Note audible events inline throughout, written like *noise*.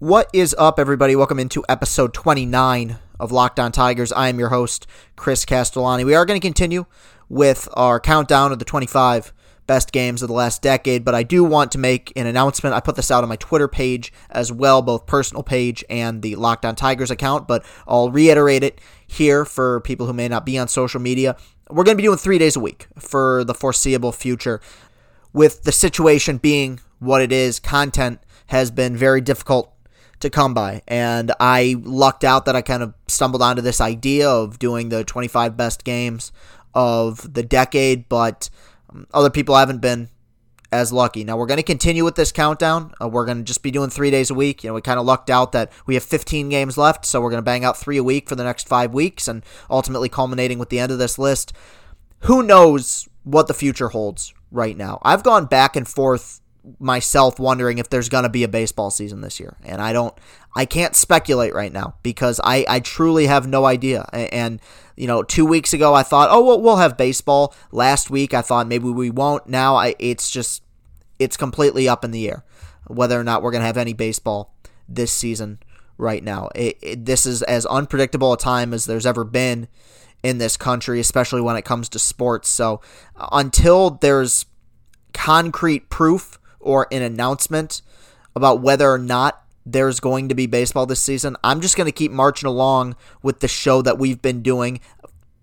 What is up, everybody? Welcome into episode 29 of Locked On Tigers. I am your host, Chris Castellani. We are going to continue with our countdown of the 25 best games of the last decade, but I do want to make an announcement. I put this out on my Twitter page as well, both personal page and the Locked On Tigers account, but I'll reiterate it here for people who may not be on social media. We're going to be doing three days a week for the foreseeable future. With the situation being what it is, content has been very difficult to come by. And I lucked out that I kind of stumbled onto this idea of doing the 25 best games of the decade, but um, other people haven't been as lucky. Now we're going to continue with this countdown. Uh, we're going to just be doing three days a week. You know, we kind of lucked out that we have 15 games left, so we're going to bang out three a week for the next five weeks, and ultimately culminating with the end of this list. Who knows what the future holds right now? I've gone back and forth myself wondering if there's going to be a baseball season this year. And I don't, I can't speculate right now because I, I truly have no idea. And, you know, two weeks ago I thought, oh, well, we'll have baseball. Last week I thought maybe we won't. Now I, it's just, it's completely up in the air whether or not we're going to have any baseball this season right now. It, it, this is as unpredictable a time as there's ever been in this country, especially when it comes to sports. So uh, until there's concrete proof or an announcement about whether or not there's going to be baseball this season. I'm just going to keep marching along with the show that we've been doing.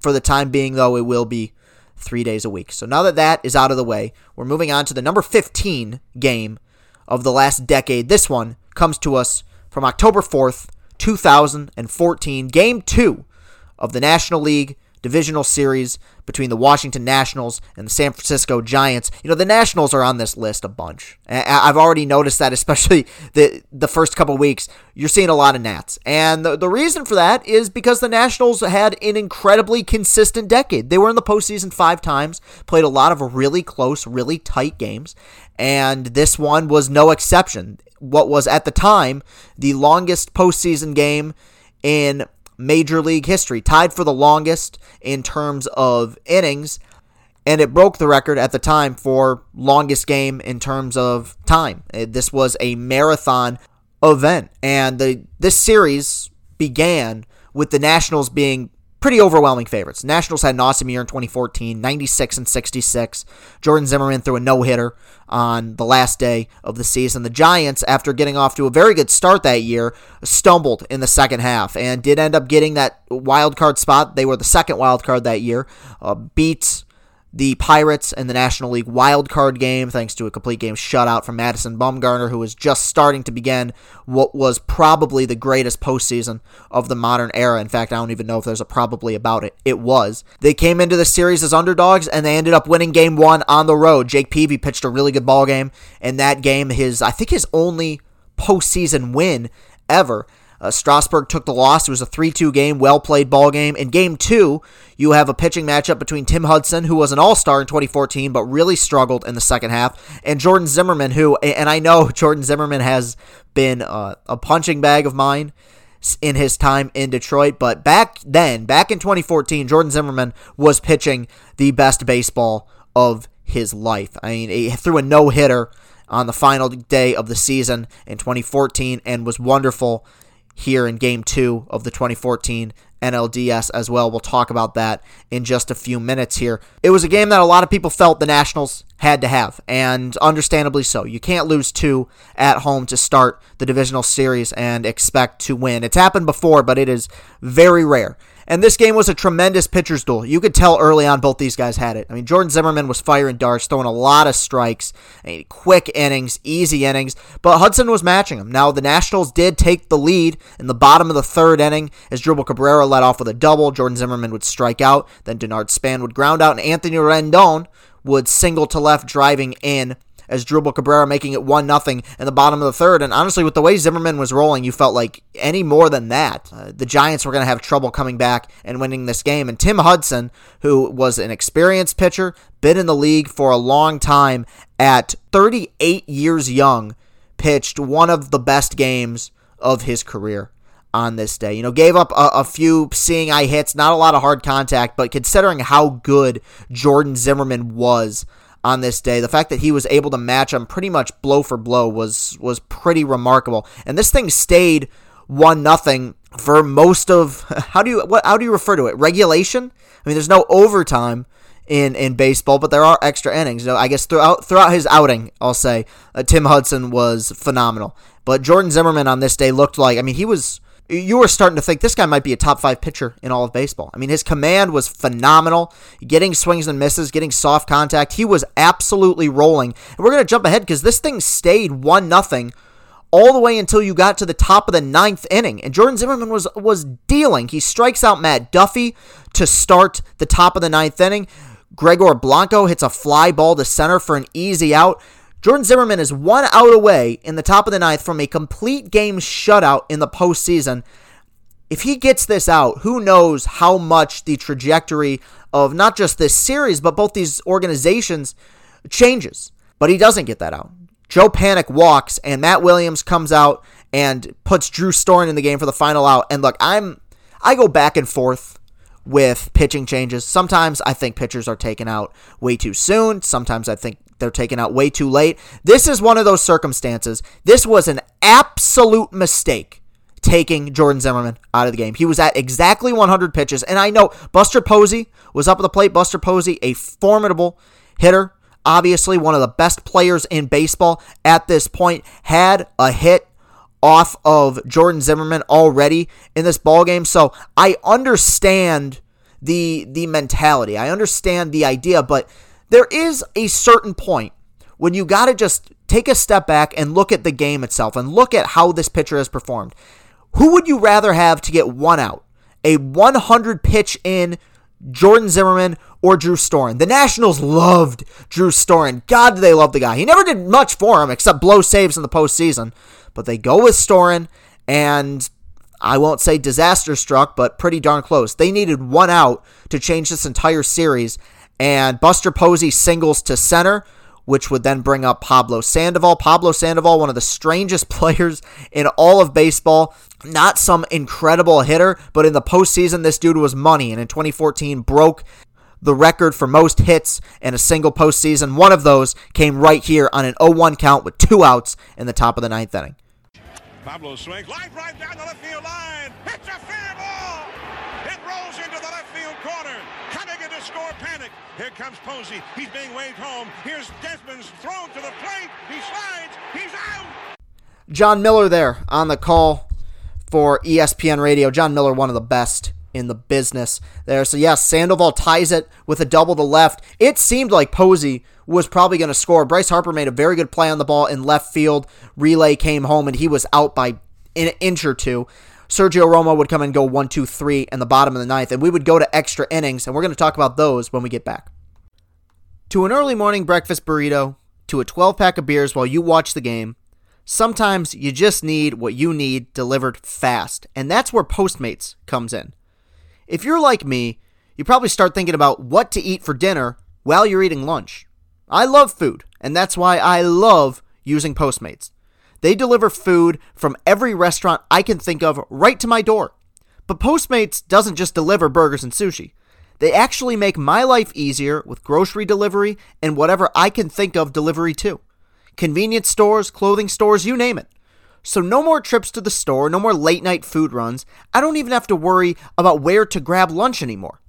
For the time being, though, it will be three days a week. So now that that is out of the way, we're moving on to the number 15 game of the last decade. This one comes to us from October 4th, 2014, game two of the National League divisional series between the Washington Nationals and the San Francisco Giants. You know, the Nationals are on this list a bunch. I've already noticed that, *laughs* especially the the first couple weeks. You're seeing a lot of Nats. And the, the reason for that is because the Nationals had an incredibly consistent decade. They were in the postseason five times, played a lot of really close, really tight games, and this one was no exception. What was at the time the longest postseason game in Major League history, tied for the longest in terms of innings, and it broke the record at the time for longest game in terms of time. Uh, this was a marathon event, and the this series began with the Nationals being pretty overwhelming favorites. Nationals had an awesome year in 2014, 96 and 66. Jordan Zimmermann threw a no hitter on the last day of the season. The Giants, after getting off to a very good start that year, stumbled in the second half and did end up getting that wild card spot. They were the second wild card that year. Uh, beat the Pirates and the National League wild card game, thanks to a complete game shutout from Madison Bumgarner, who was just starting to begin what was probably the greatest postseason of the modern era. In fact, I don't even know if there's a probably about it. It was. They came into the series as underdogs, and they ended up winning game one on the road. Jake Peavy pitched a really good ball game in that game. His, I think, his only postseason win ever. Uh, Strasburg took the loss. It was a 3 2 game, well played ball game. In game two, you have a pitching matchup between Tim Hudson, who was an all star in 2014, but really struggled in the second half, and Jordan Zimmermann, who, and I know *laughs* Jordan Zimmermann has been uh, a punching bag of mine in his time in Detroit. But back then, back in 2014, Jordan Zimmermann was pitching the best baseball of his life. I mean, he threw a no hitter on the final day of the season in 2014 and was wonderful here in game two of the 2014 NLDS as well. We'll talk about that in just a few minutes here. It was a game that a lot of people felt the Nationals had to have, and understandably so. You can't lose two at home to start the divisional series and expect to win. It's happened before, but it is very rare. And this game was a tremendous pitcher's duel. You could tell early on both these guys had it. I mean, Jordan Zimmermann was firing darts, throwing a lot of strikes, quick innings, easy innings, but Hudson was matching him. Now, the Nationals did take the lead in the bottom of the third inning Asdrubal Cabrera led off with a double. Jordan Zimmermann would strike out, then Denard Span would ground out, and Anthony Rendon would single to left, driving in Asdrubal Cabrera making it 1 nothing in the bottom of the third. And honestly, with the way Zimmermann was rolling, you felt like any more than that, uh, the Giants were going to have trouble coming back and winning this game. And Tim Hudson, who was an experienced pitcher, been in the league for a long time, at 38 years young, pitched one of the best games of his career on this day. You know, gave up a, a, few seeing eye hits, not a lot of hard contact, but considering how good Jordan Zimmermann was on this day. The fact that he was able to match him pretty much blow for blow was was pretty remarkable. And this thing stayed one nothing for most of *laughs* how do you what how do you refer to it? Regulation? I mean, there's no overtime in in baseball, but there are extra innings. You know, I guess throughout throughout his outing, I'll say uh, Tim Hudson was phenomenal. But Jordan Zimmermann on this day looked like I mean he was you were starting to think this guy might be a top five pitcher in all of baseball. I mean, his command was phenomenal. Getting swings and misses, getting soft contact. He was absolutely rolling. And we're going to jump ahead because this thing stayed 1 nothing all the way until you got to the top of the ninth inning. And Jordan Zimmermann was, was dealing. He strikes out Matt Duffy to start the top of the ninth inning. Gregor Blanco hits a fly ball to center for an easy out. Jordan Zimmermann is one out away in the top of the ninth from a complete game shutout in the postseason. If he gets this out, who knows how much the trajectory of not just this series, but both these organizations changes. But he doesn't get that out. Joe Panik walks, and Matt Williams comes out and puts Drew Storen in the game for the final out. And look, I'm I go back and forth with pitching changes. Sometimes I think pitchers are taken out way too soon. Sometimes I think they're taken out way too late. This is one of those circumstances. This was an absolute mistake taking Jordan Zimmermann out of the game. He was at exactly 100 pitches. And I know Buster Posey was up at the plate. Buster Posey, a formidable hitter, obviously one of the best players in baseball at this point, had a hit off of Jordan Zimmermann already in this ball game. So I understand the the mentality. I understand the idea, but there is a certain point when you got to just take a step back and look at the game itself and look at how this pitcher has performed. Who would you rather have to get one out? A 100 pitch in Jordan Zimmermann or Drew Storen? The Nationals loved Drew Storen. God, do they love the guy. He never did much for him except blow saves in the postseason. But they go with Storen, and I won't say disaster struck, but pretty darn close. They needed one out to change this entire series, and Buster Posey singles to center, which would then bring up Pablo Sandoval. Pablo Sandoval, one of the strangest *laughs* players in all of baseball. Not some incredible hitter, but in the postseason, this dude was money, and in 2014 broke the record for most hits in a single postseason. One of those came right here on an 0-1 count with two outs in the top of the ninth inning. Pablo swings, line right down the left field line. Hits a fair ball. It rolls into the left field corner. Coming in to score Panik. Here comes Posey. He's being waved home. Here's Desmond's thrown to the plate. He slides. He's out. Jon Miller there on the call for ESPN Radio. Jon Miller, one of the best in the business there. So, yes, Sandoval ties it with a double to left. It seemed like Posey was probably going to score. Bryce Harper made a very good play on the ball in left field. Relay came home, and he was out by an inch or two. Sergio Romo would come and go one, two, three in the bottom of the ninth, and we would go to extra innings, and we're going to talk about those when we get back. To an early morning breakfast burrito, to a 12 pack of beers while you watch the game, sometimes you just need what you need delivered fast, and that's where Postmates comes in. If you're like me, you probably start thinking about what to eat for dinner while you're eating lunch. I love food, and that's why I love using Postmates. They deliver food from every restaurant I can think of right to my door. But Postmates doesn't just deliver burgers and sushi. They actually make my life easier with grocery delivery and whatever I can think of delivery too. Convenience stores, clothing stores, you name it. So, no more trips to the store, no more late night food runs. I don't even have to worry about where to grab lunch anymore.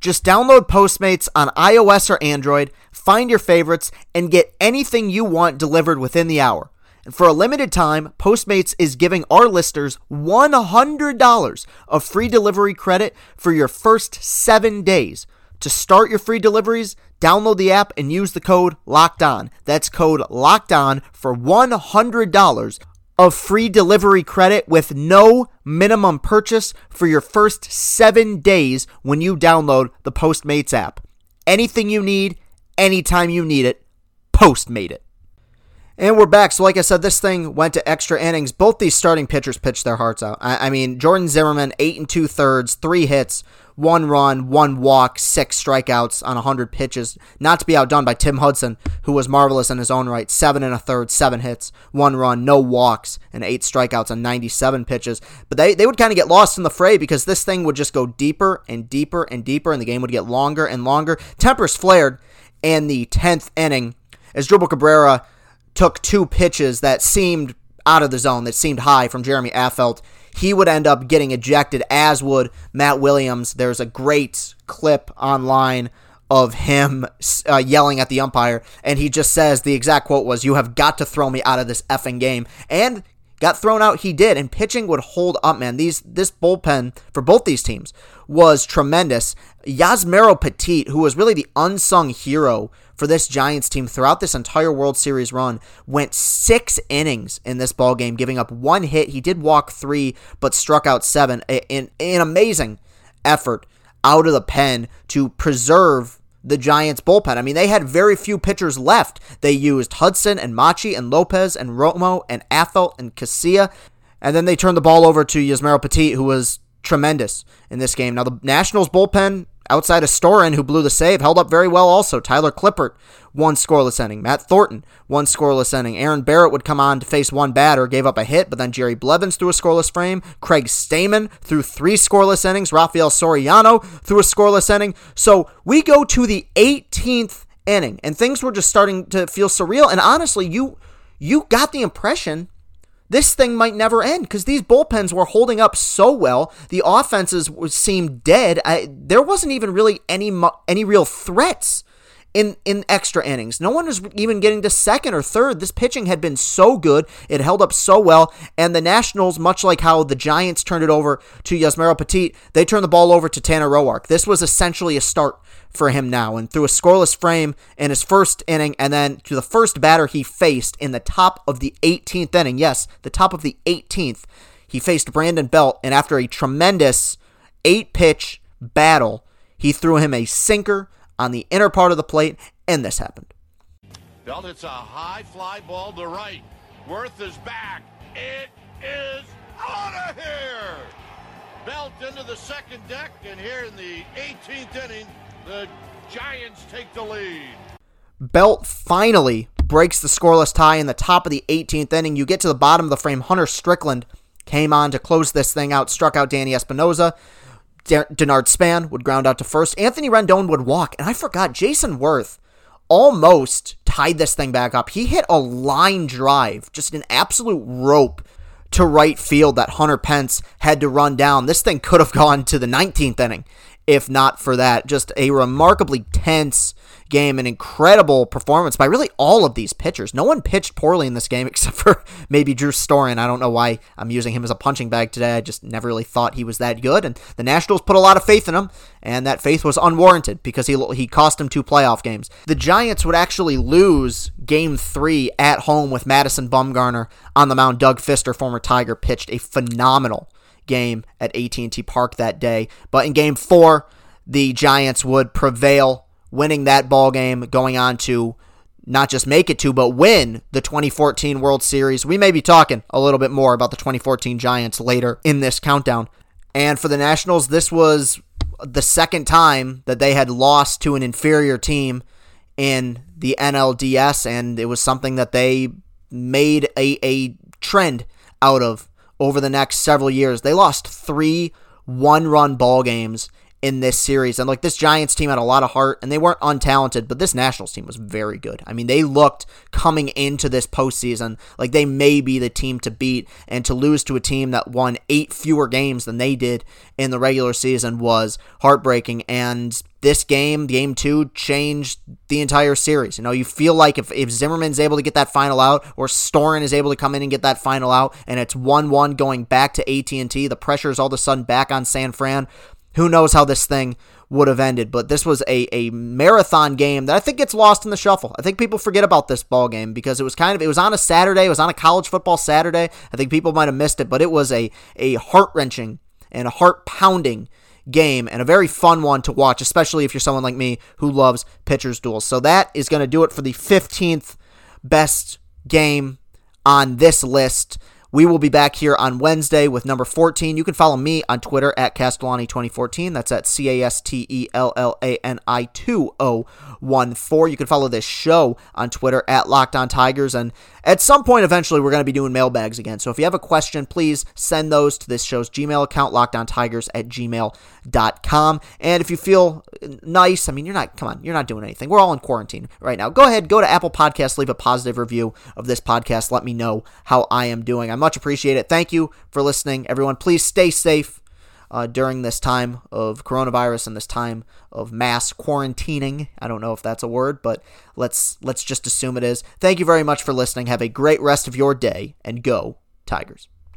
Just download Postmates on iOS or Android, find your favorites, and get anything you want delivered within the hour. And for a limited time, Postmates is giving our listeners $100 of free delivery credit for your first seven days. To start your free deliveries, download the app and use the code LOCKED ON. That's code LOCKED ON for $100 of free delivery credit with no minimum purchase for your first seven days when you download the Postmates app. Anything you need, anytime you need it, Postmate it. And we're back. So, like I said, this thing went to extra innings. Both these starting pitchers pitched their hearts out. I, I, mean, Jordan Zimmermann, eight and two thirds, three hits, one run, one walk, six strikeouts on 100 pitches. Not to be outdone by Tim Hudson, who was marvelous in his own right. Seven and a third, seven hits, one run, no walks, and eight strikeouts on 97 pitches. But they, they would kind of get lost in the fray because this thing would just go deeper and deeper and deeper, and the game would get longer and longer. Tempers flared and the 10th inning Asdrubal Cabrera took two pitches that seemed out of the zone, that seemed high from Jeremy Affeldt. He would end up getting ejected, as would Matt Williams. There's a great clip online of him uh, yelling at the umpire, and he just says the exact quote was, "You have got to throw me out of this effing game." And got thrown out. He did, and pitching would hold up, man. These this bullpen for both these teams was tremendous. Yusmeiro Petit, who was really the unsung hero for this Giants team throughout this entire World Series run, went six innings in this ball game, giving up one hit. He did walk three, but struck out seven. An, an amazing effort out of the pen to preserve the Giants bullpen. I mean, they had very few pitchers left. They used Hudson and Machi and Lopez and Romo and Affeldt and Casilla. And then they turned the ball over to Yusmeiro Petit, who was tremendous in this game. Now, the Nationals bullpen outside of Storen, who blew the save, held up very well also. Tyler Clippard, one scoreless inning. Matt Thornton, one scoreless inning. Aaron Barrett would come on to face one batter, gave up a hit, but then Jerry Blevins threw a scoreless frame. Craig Stammen threw three scoreless innings. Rafael Soriano threw a scoreless inning. So we go to the 18th inning, and things were just starting to feel surreal. And honestly, you you got the impression this thing might never end because these bullpens were holding up so well. The offenses seemed dead. I, there wasn't even really any any real threats in in extra innings. No one was even getting to second or third. This pitching had been so good. It held up so well. And the Nationals, much like how the Giants turned it over to Yusmeiro Petit, they turned the ball over to Tanner Roark. This was essentially a start for him now. And threw a scoreless frame in his first inning, and then to the first batter he faced in the top of the 18th inning. Yes, the top of the 18th. He faced Brandon Belt, and after a tremendous eight pitch battle, he threw him a sinker on the inner part of the plate, and this happened. Belt hits a high fly ball to right. Werth is back. It is out of here. Belt into the second deck, and here in the 18th inning, the Giants take the lead. Belt finally breaks the scoreless tie in the top of the 18th inning. You get to the bottom of the frame. Hunter Strickland came on to close this thing out, struck out Danny Espinosa. Denard Span would ground out to first. Anthony Rendon would walk. And I forgot, Jayson Werth almost tied this thing back up. He hit a line drive, just an absolute rope to right field that Hunter Pence had to run down. This thing could have *laughs* gone to the 19th inning if not for that. Just a remarkably tense game, an incredible performance by really all of these pitchers. No one pitched poorly in this game *laughs* except for maybe Drew Storen. I don't know why I'm using him as a punching bag today. I just never really thought he was that good. And the Nationals put a lot of faith in him, and that faith was unwarranted because he he cost him two playoff games. The Giants would actually lose Game Three at home with Madison Bumgarner on the mound. Doug Fister, former Tiger, pitched a phenomenal game at AT&T Park that day. But in game 4, the Giants would prevail winning that ball game, going on to not just make it to, but win the 2014 World Series. We may be talking a little bit more about the 2014 Giants later in this countdown. And for the Nationals, this was the second time that they had lost to an inferior team in the NLDS, and it was something that they made a, a trend out of over the next several years. They lost three one run ball games in this series. And like this Giants team had a lot of heart and they weren't untalented, but this Nationals team was very good. I mean, they looked coming into this postseason like they may be the team to beat. And to lose to a team that won eight fewer games than they did in the regular season was heartbreaking. And this game, game two, changed the entire series. You know, you feel like if, if Zimmermann's able to get that final out, or Storen is able to come in and get that final out, and it's one one going back to AT and T, the pressure is all of a sudden back on San Fran who knows how this thing would have ended. But this was a, a marathon game that I think gets lost in the shuffle. I think people forget about this ball game because it was kind of it was on a Saturday, it was on a college football Saturday. I think people might have missed it, but it was a a heart wrenching and a heart pounding game and a very fun one to watch, especially if you're someone like me who loves pitchers duels. So that is going to do it for the 15th best game on this list. We will be back here on Wednesday with number 14. You can follow me on Twitter at Castellani2014. That's at C A S T E L L A N I 2014. You can follow this show on Twitter at Locked On Tigers. And at some point, eventually, we're going to be doing mailbags again. So if you have a question, please send those to this show's Gmail account, lockedontigers at gmail.com. And if you feel nice, I mean, you're not, come on, you're not doing anything. We're all in quarantine right now. Go ahead, go to Apple Podcasts, leave a positive review of this podcast. Let me know how I am doing. I much appreciate it. Thank you for listening, everyone. Please stay safe. Uh, during this time of coronavirus and this time of mass quarantining. I don't know if that's a word, but let's let's just assume it is. Thank you very much for listening. Have a great rest of your day and go Tigers.